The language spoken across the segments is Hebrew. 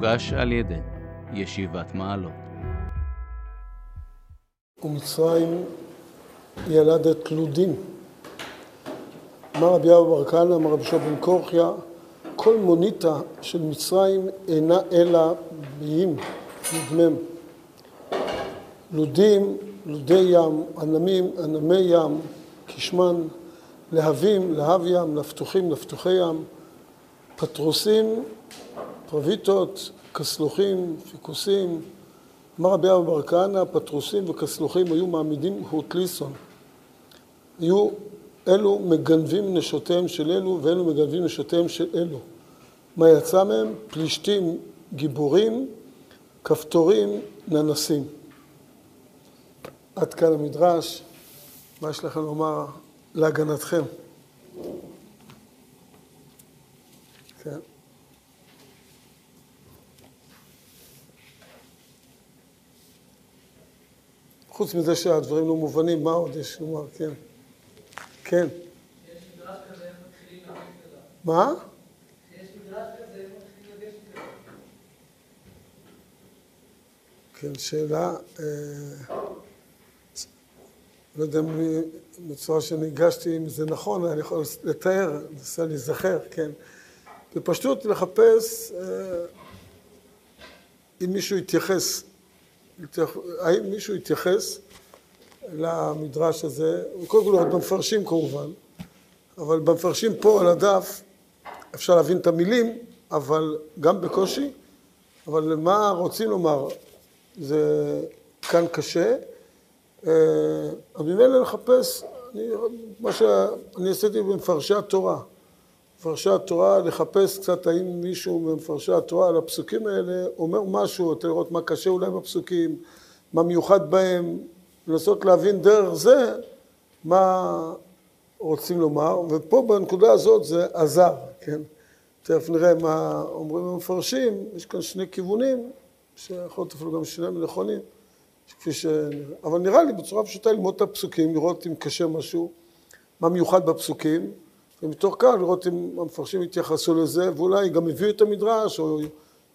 מוגש על ידי ישיבת מעלות. ומצרים ילד את לודים. אמר רבי אבו בר כהנא, אמר רבי שוב בן קורחיה, כל מוניטה של מצרים אינה אלא באיים, נדמם. לודים, לודי ים, ענמים, ענמי ים, כשמן, להבים, להב ים, לפתוחים, לפתוחי ים, פטרוסים, פרביטות, כסלוחים, פיקוסים. אמר רבי אבו בר כהנא, פטרוסים וכסלוחים היו מעמידים הוטליסון. היו אלו מגנבים נשותיהם של אלו ואלו מגנבים נשותיהם של אלו. מה יצא מהם? פלישתים גיבורים, כפתורים ננסים. עד כאן המדרש, מה יש לכם לומר להגנתכם? כן. חוץ מזה שהדברים לא מובנים, מה עוד יש לומר? כן. כן. מה? כן, שאלה, אה, לא יודע בצורה שניגשתי, אם זה נכון, אני יכול לתאר, ננסה להיזכר, כן. בפשטות לחפש אה, אם מישהו יתייחס, האם מישהו יתייחס למדרש הזה, קודם כל במפרשים כמובן, אבל במפרשים פה על הדף אפשר להבין את המילים, אבל גם בקושי, אבל מה רוצים לומר, זה כאן קשה, אה, אז ממילא לחפש, אני, מה שאני עשיתי במפרשי התורה, מפרשי התורה, לחפש קצת האם מישהו ממפרשי התורה על הפסוקים האלה אומר משהו, אתה לראות מה קשה אולי בפסוקים, מה מיוחד בהם, לנסות להבין דרך זה מה רוצים לומר, ופה בנקודה הזאת זה עזר, כן? תכף נראה מה אומרים המפרשים, יש כאן שני כיוונים, שיכול להיות אפילו גם שניהם נכונים, כפי שנראה. אבל נראה לי בצורה פשוטה ללמוד את הפסוקים, לראות אם קשה משהו, מה מיוחד בפסוקים, ומתוך כך לראות אם המפרשים יתייחסו לזה, ואולי גם הביאו את המדרש, או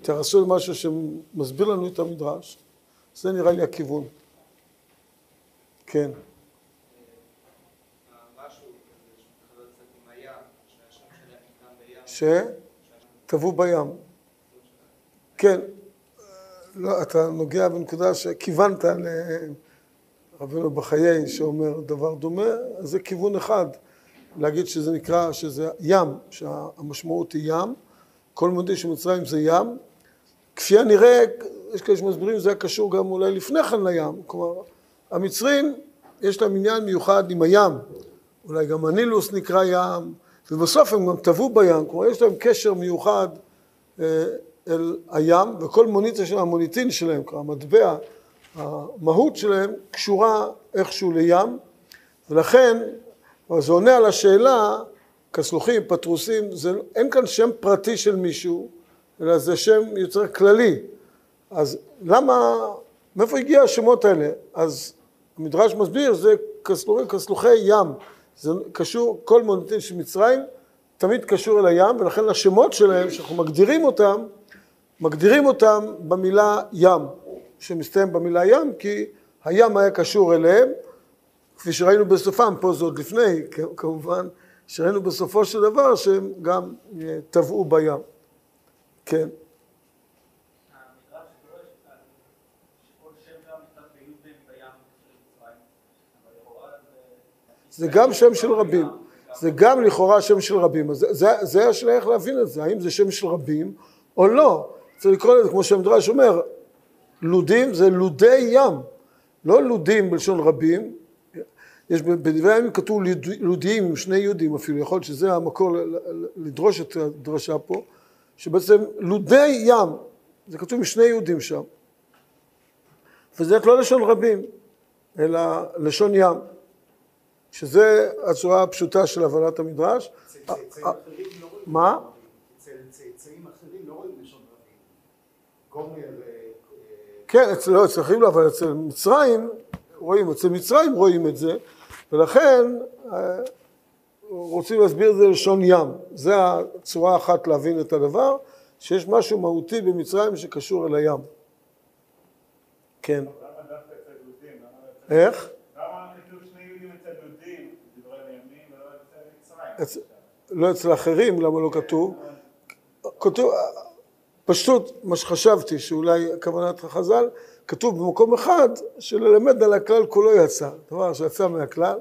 יתייחסו למשהו שמסביר לנו את המדרש. זה נראה לי הכיוון. כן. ש? טבעו בים. כן. לא, אתה נוגע בנקודה שכיוונת לרבינו בחיי שאומר דבר דומה, אז זה כיוון אחד. להגיד שזה נקרא, שזה ים, שהמשמעות היא ים. כל מודי שמצרים זה ים. כפי הנראה, יש כאלה שמסבירים, זה היה קשור גם אולי לפני כן לים. כלומר, המצרים, יש להם עניין מיוחד עם הים. אולי גם הנילוס נקרא ים, ובסוף הם גם טבעו בים. כלומר, יש להם קשר מיוחד אה, אל הים, וכל מוניציה של המוניטין שלהם, כלומר, המטבע, המהות שלהם, קשורה איכשהו לים, ולכן, זה עונה על השאלה, כסלוחים, פטרוסים, זה, אין כאן שם פרטי של מישהו, אלא זה שם יותר כללי. אז למה, מאיפה הגיע השמות האלה? אז המדרש מסביר, זה כסלוחי, כסלוחי ים. זה קשור, כל מוניטין של מצרים תמיד קשור אל הים, ולכן השמות שלהם, שאנחנו מגדירים אותם, מגדירים אותם במילה ים, שמסתיים במילה ים, כי הים היה קשור אליהם, כפי שראינו בסופם, פה זה עוד לפני, כמובן, שראינו בסופו של דבר שהם גם טבעו בים. כן. זה גם שם של רבים, זה גם לכאורה שם של רבים, אז זה, זה השאלה איך להבין את זה, האם זה שם של רבים או לא, צריך לקרוא לזה כמו שהמדרש אומר, לודים זה לודי ים, לא לודים בלשון רבים, יש בדברי הימים כתוב לודיים עם שני יהודים אפילו, יכול להיות שזה המקור לדרוש את הדרשה פה, שבעצם לודי ים, זה כתוב עם שני יהודים שם, וזה לא לשון רבים, אלא לשון ים. שזה הצורה הפשוטה של הבנת המדרש. מה? אצל צאצאים אחרים לא רואים לשון רבים. גומר... כן, לא, אצל אחרים לא, אבל אצל מצרים רואים, אצל מצרים רואים את זה, ולכן רוצים להסביר את זה לשון ים. זה הצורה אחת להבין את הדבר. שיש משהו מהותי במצרים שקשור אל הים. כן. לא איך? לא אצל אחרים, למה לא כתוב? כתוב, פשוט מה שחשבתי שאולי כוונת חז"ל, כתוב במקום אחד שללמד על הכלל כולו יצא, דבר שיצא מהכלל,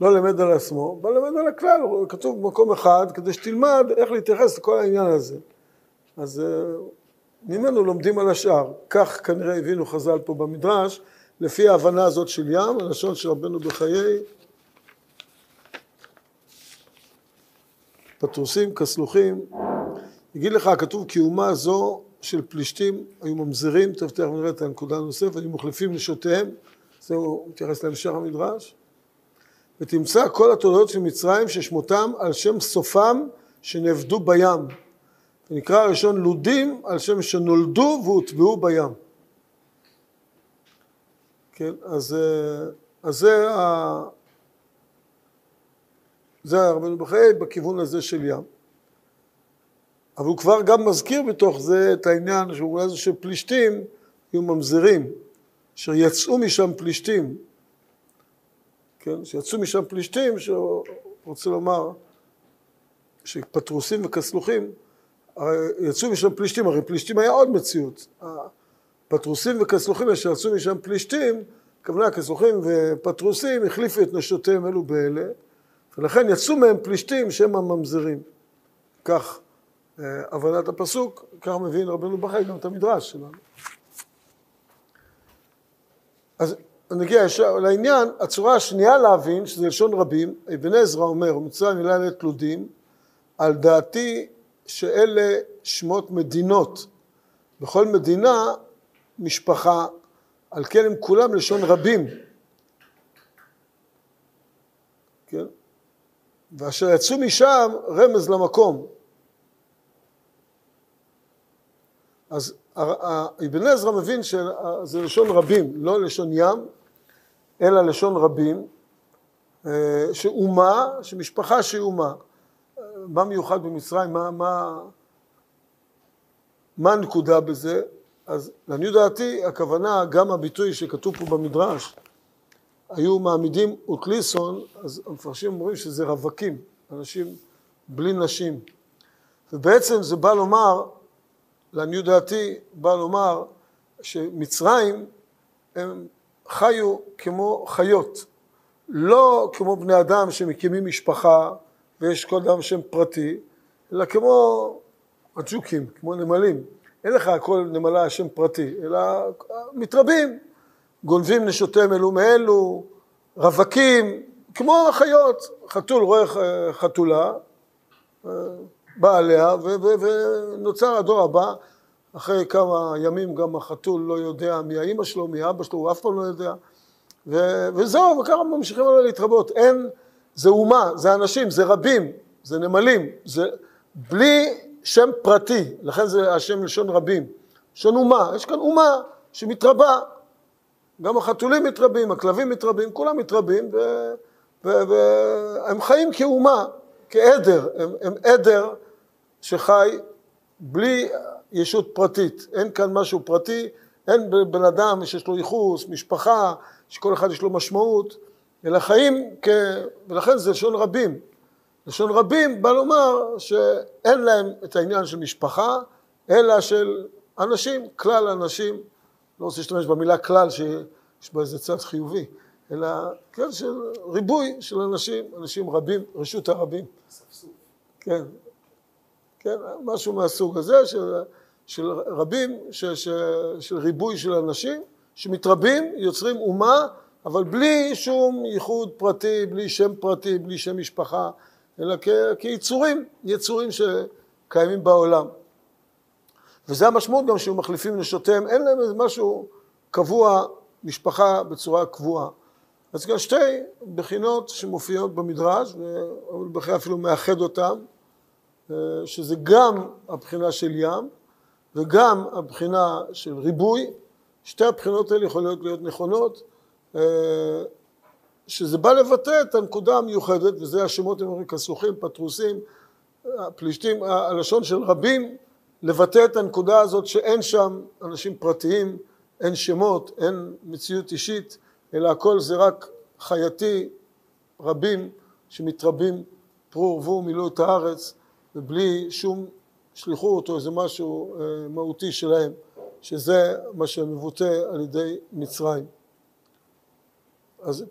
לא למד על עצמו, בא למד על הכלל, כתוב במקום אחד כדי שתלמד איך להתייחס לכל העניין הזה. אז אה, ממנו לומדים על השאר, כך כנראה הבינו חז"ל פה במדרש, לפי ההבנה הזאת של ים, הלשון של רבנו בחיי. פטרוסים, כסלוחים, יגיד לך, כתוב כי אומה זו של פלישתים היו ממזרים, טוב תכף נראה את הנקודה הנוספת, היו מחליפים נשותיהם, זהו מתייחס להמשך המדרש, ותמצא כל התולדות של מצרים ששמותם על שם סופם שנאבדו בים. ונקרא הראשון לודים על שם שנולדו והוטבעו בים. כן, אז, אה, אז זה, ה... זה רבנו בחיי בכיוון הזה של ים. אבל הוא כבר גם מזכיר בתוך זה את העניין שאולי זה שפלישתים היו ממזרים, אשר יצאו משם פלישתים, כן, שיצאו משם פלישתים, שהוא רוצה לומר שפטרוסים וכסלוחים, הרי יצאו משם פלישתים, הרי פלישתים היה עוד מציאות. פטרוסים וכסלוחים שיצאו משם פלישתים, הכוונה כסלוחים ופטרוסים החליפו את נשותיהם אלו באלה, ולכן יצאו מהם פלישתים שהם הממזרים. כך אה, הבנת הפסוק, כך מבין רבנו בחי גם את המדרש שלנו. אז נגיע ישר לעניין, הצורה השנייה להבין, שזה לשון רבים, אבן עזרא אומר, ומצרים מילה לתלודים, על דעתי שאלה שמות מדינות. בכל מדינה משפחה, על כן הם כולם לשון רבים. כן? ואשר יצאו משם רמז למקום. אז אבן עזרא מבין שזה לשון רבים, לא לשון ים, אלא לשון רבים, שאומה, שמשפחה שהיא אומה. מה מיוחד במצרים, מה, מה, מה הנקודה בזה? אז לעניות דעתי, הכוונה, גם הביטוי שכתוב פה במדרש, היו מעמידים אוטליסון, אז המפרשים אומרים שזה רווקים, אנשים בלי נשים. ובעצם זה בא לומר, לעניות דעתי, בא לומר שמצרים הם חיו כמו חיות, לא כמו בני אדם שמקימים משפחה ויש כל אדם שם פרטי, אלא כמו הג'וקים, כמו נמלים. אין לך כל נמלה שם פרטי, אלא מתרבים, גונבים נשותיהם אלו מאלו, רווקים, כמו החיות, חתול רואה חתולה, בא עליה ונוצר הדור הבא, אחרי כמה ימים גם החתול לא יודע מי האימא שלו, מי האבא שלו, הוא אף פעם לא יודע, וזהו, וככה ממשיכים עליה להתרבות, אין, זה אומה, זה אנשים, זה רבים, זה נמלים, זה בלי שם פרטי, לכן זה השם לשון רבים, לשון אומה, יש כאן אומה שמתרבה, גם החתולים מתרבים, הכלבים מתרבים, כולם מתרבים, והם חיים כאומה, כעדר, הם, הם עדר שחי בלי ישות פרטית, אין כאן משהו פרטי, אין בן אדם שיש לו ייחוס, משפחה, שכל אחד יש לו משמעות, אלא חיים כ... ולכן זה לשון רבים. לשון רבים בא לומר שאין להם את העניין של משפחה, אלא של אנשים, כלל אנשים, לא רוצה להשתמש במילה כלל שיש בה איזה צד חיובי, אלא כן של ריבוי של אנשים, אנשים רבים, רשות הרבים. כן, כן, משהו מהסוג הזה של, של רבים, ש, ש, של ריבוי של אנשים שמתרבים, יוצרים אומה, אבל בלי שום ייחוד פרטי, בלי שם פרטי, בלי שם משפחה, אלא כ, כיצורים, יצורים שקיימים בעולם. וזה המשמעות גם שהם מחליפים נשותיהם, אין להם איזה משהו קבוע, משפחה בצורה קבועה. אז כאן שתי בחינות שמופיעות במדרש, ובכלל אפילו מאחד אותן, שזה גם הבחינה של ים וגם הבחינה של ריבוי, שתי הבחינות האלה יכולות להיות נכונות, שזה בא לבטא את הנקודה המיוחדת, וזה השמות הם אומרים כסלוחים, פטרוסים, פלישתים, הלשון של רבים, לבטא את הנקודה הזאת שאין שם אנשים פרטיים, אין שמות, אין מציאות אישית, אלא הכל זה רק חייתי, רבים שמתרבים פרו ורבו מילאו את הארץ ובלי שום שליחות או איזה משהו אה, מהותי שלהם, שזה מה שמבוטא על ידי מצרים. אז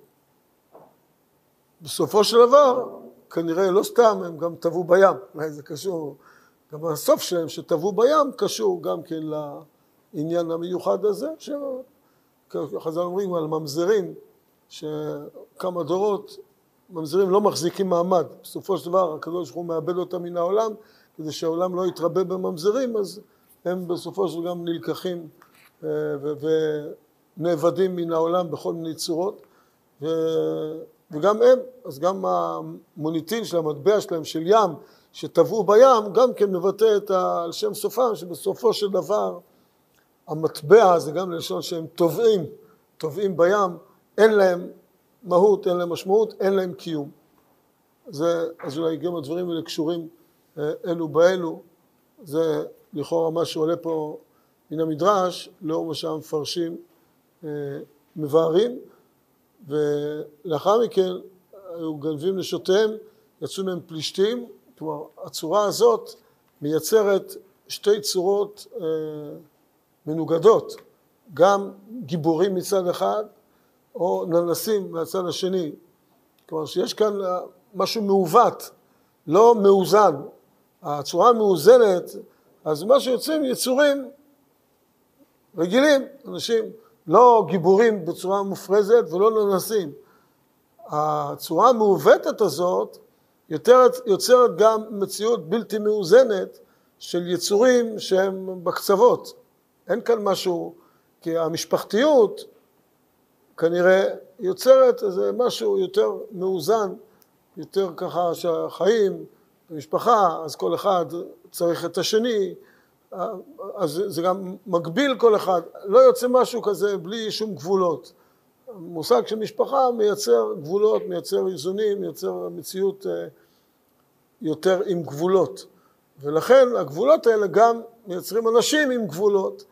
בסופו של דבר, כנראה לא סתם הם גם טבעו בים, אולי זה קשור, גם הסוף שלהם שטבעו בים קשור גם כן לעניין המיוחד הזה, שחז"ל אומרים על ממזרים, שכמה דורות ממזרים לא מחזיקים מעמד, בסופו של דבר הקדוש ברוך הוא מאבד אותם מן העולם, כדי שהעולם לא יתרבה בממזרים, אז הם בסופו של דבר גם נלקחים אה, ונאבדים מן העולם בכל מיני צורות. ו... וגם הם, אז גם המוניטין של המטבע שלהם, של ים, שטבעו בים, גם כן מבטא את ה... על שם סופם, שבסופו של דבר המטבע זה גם ללשון שהם טובעים, טובעים בים, אין להם מהות, אין להם משמעות, אין להם קיום. זה, אז אולי גם הדברים האלה קשורים אה, אלו באלו, זה לכאורה מה שעולה פה מן המדרש, לאור מה שהמפרשים אה, מבארים. ולאחר מכן היו גנבים נשותיהם, יצאו מהם פלישתים, כלומר הצורה הזאת מייצרת שתי צורות אה, מנוגדות, גם גיבורים מצד אחד או ננסים מהצד השני, כלומר שיש כאן משהו מעוות, לא מאוזן, הצורה המאוזנת, אז מה שיוצאים יצורים רגילים, אנשים לא גיבורים בצורה מופרזת ולא ננסים. הצורה המעוותת הזאת יוצרת, יוצרת גם מציאות בלתי מאוזנת של יצורים שהם בקצוות. אין כאן משהו, כי המשפחתיות כנראה יוצרת איזה משהו יותר מאוזן, יותר ככה שהחיים, המשפחה, אז כל אחד צריך את השני, אז זה גם מגביל כל אחד, לא יוצא משהו כזה בלי שום גבולות. המושג של משפחה מייצר גבולות, מייצר איזונים, מייצר מציאות אה, יותר עם גבולות. ולכן הגבולות האלה גם מייצרים אנשים עם גבולות,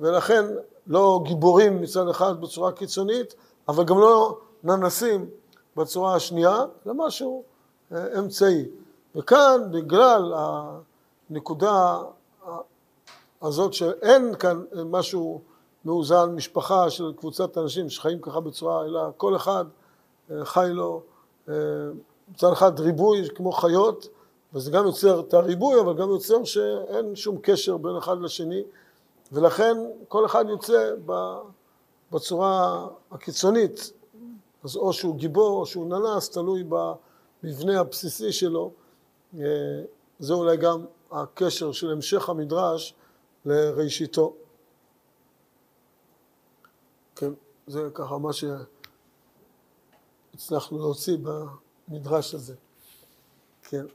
ולכן לא גיבורים מצד אחד בצורה קיצונית, אבל גם לא ננסים בצורה השנייה, זה משהו אה, אמצעי. וכאן בגלל הנקודה הזאת שאין כאן משהו מאוזן, משפחה של קבוצת אנשים שחיים ככה בצורה, אלא כל אחד אה, חי לו אה, מצד אחד ריבוי כמו חיות, וזה גם יוצר את הריבוי, אבל גם יוצר שאין שום קשר בין אחד לשני, ולכן כל אחד יוצא בצורה הקיצונית, אז או שהוא גיבור או שהוא ננס, תלוי במבנה הבסיסי שלו. אה, זה אולי גם הקשר של המשך המדרש לראשיתו. כן, זה ככה מה שהצלחנו להוציא במדרש הזה. כן.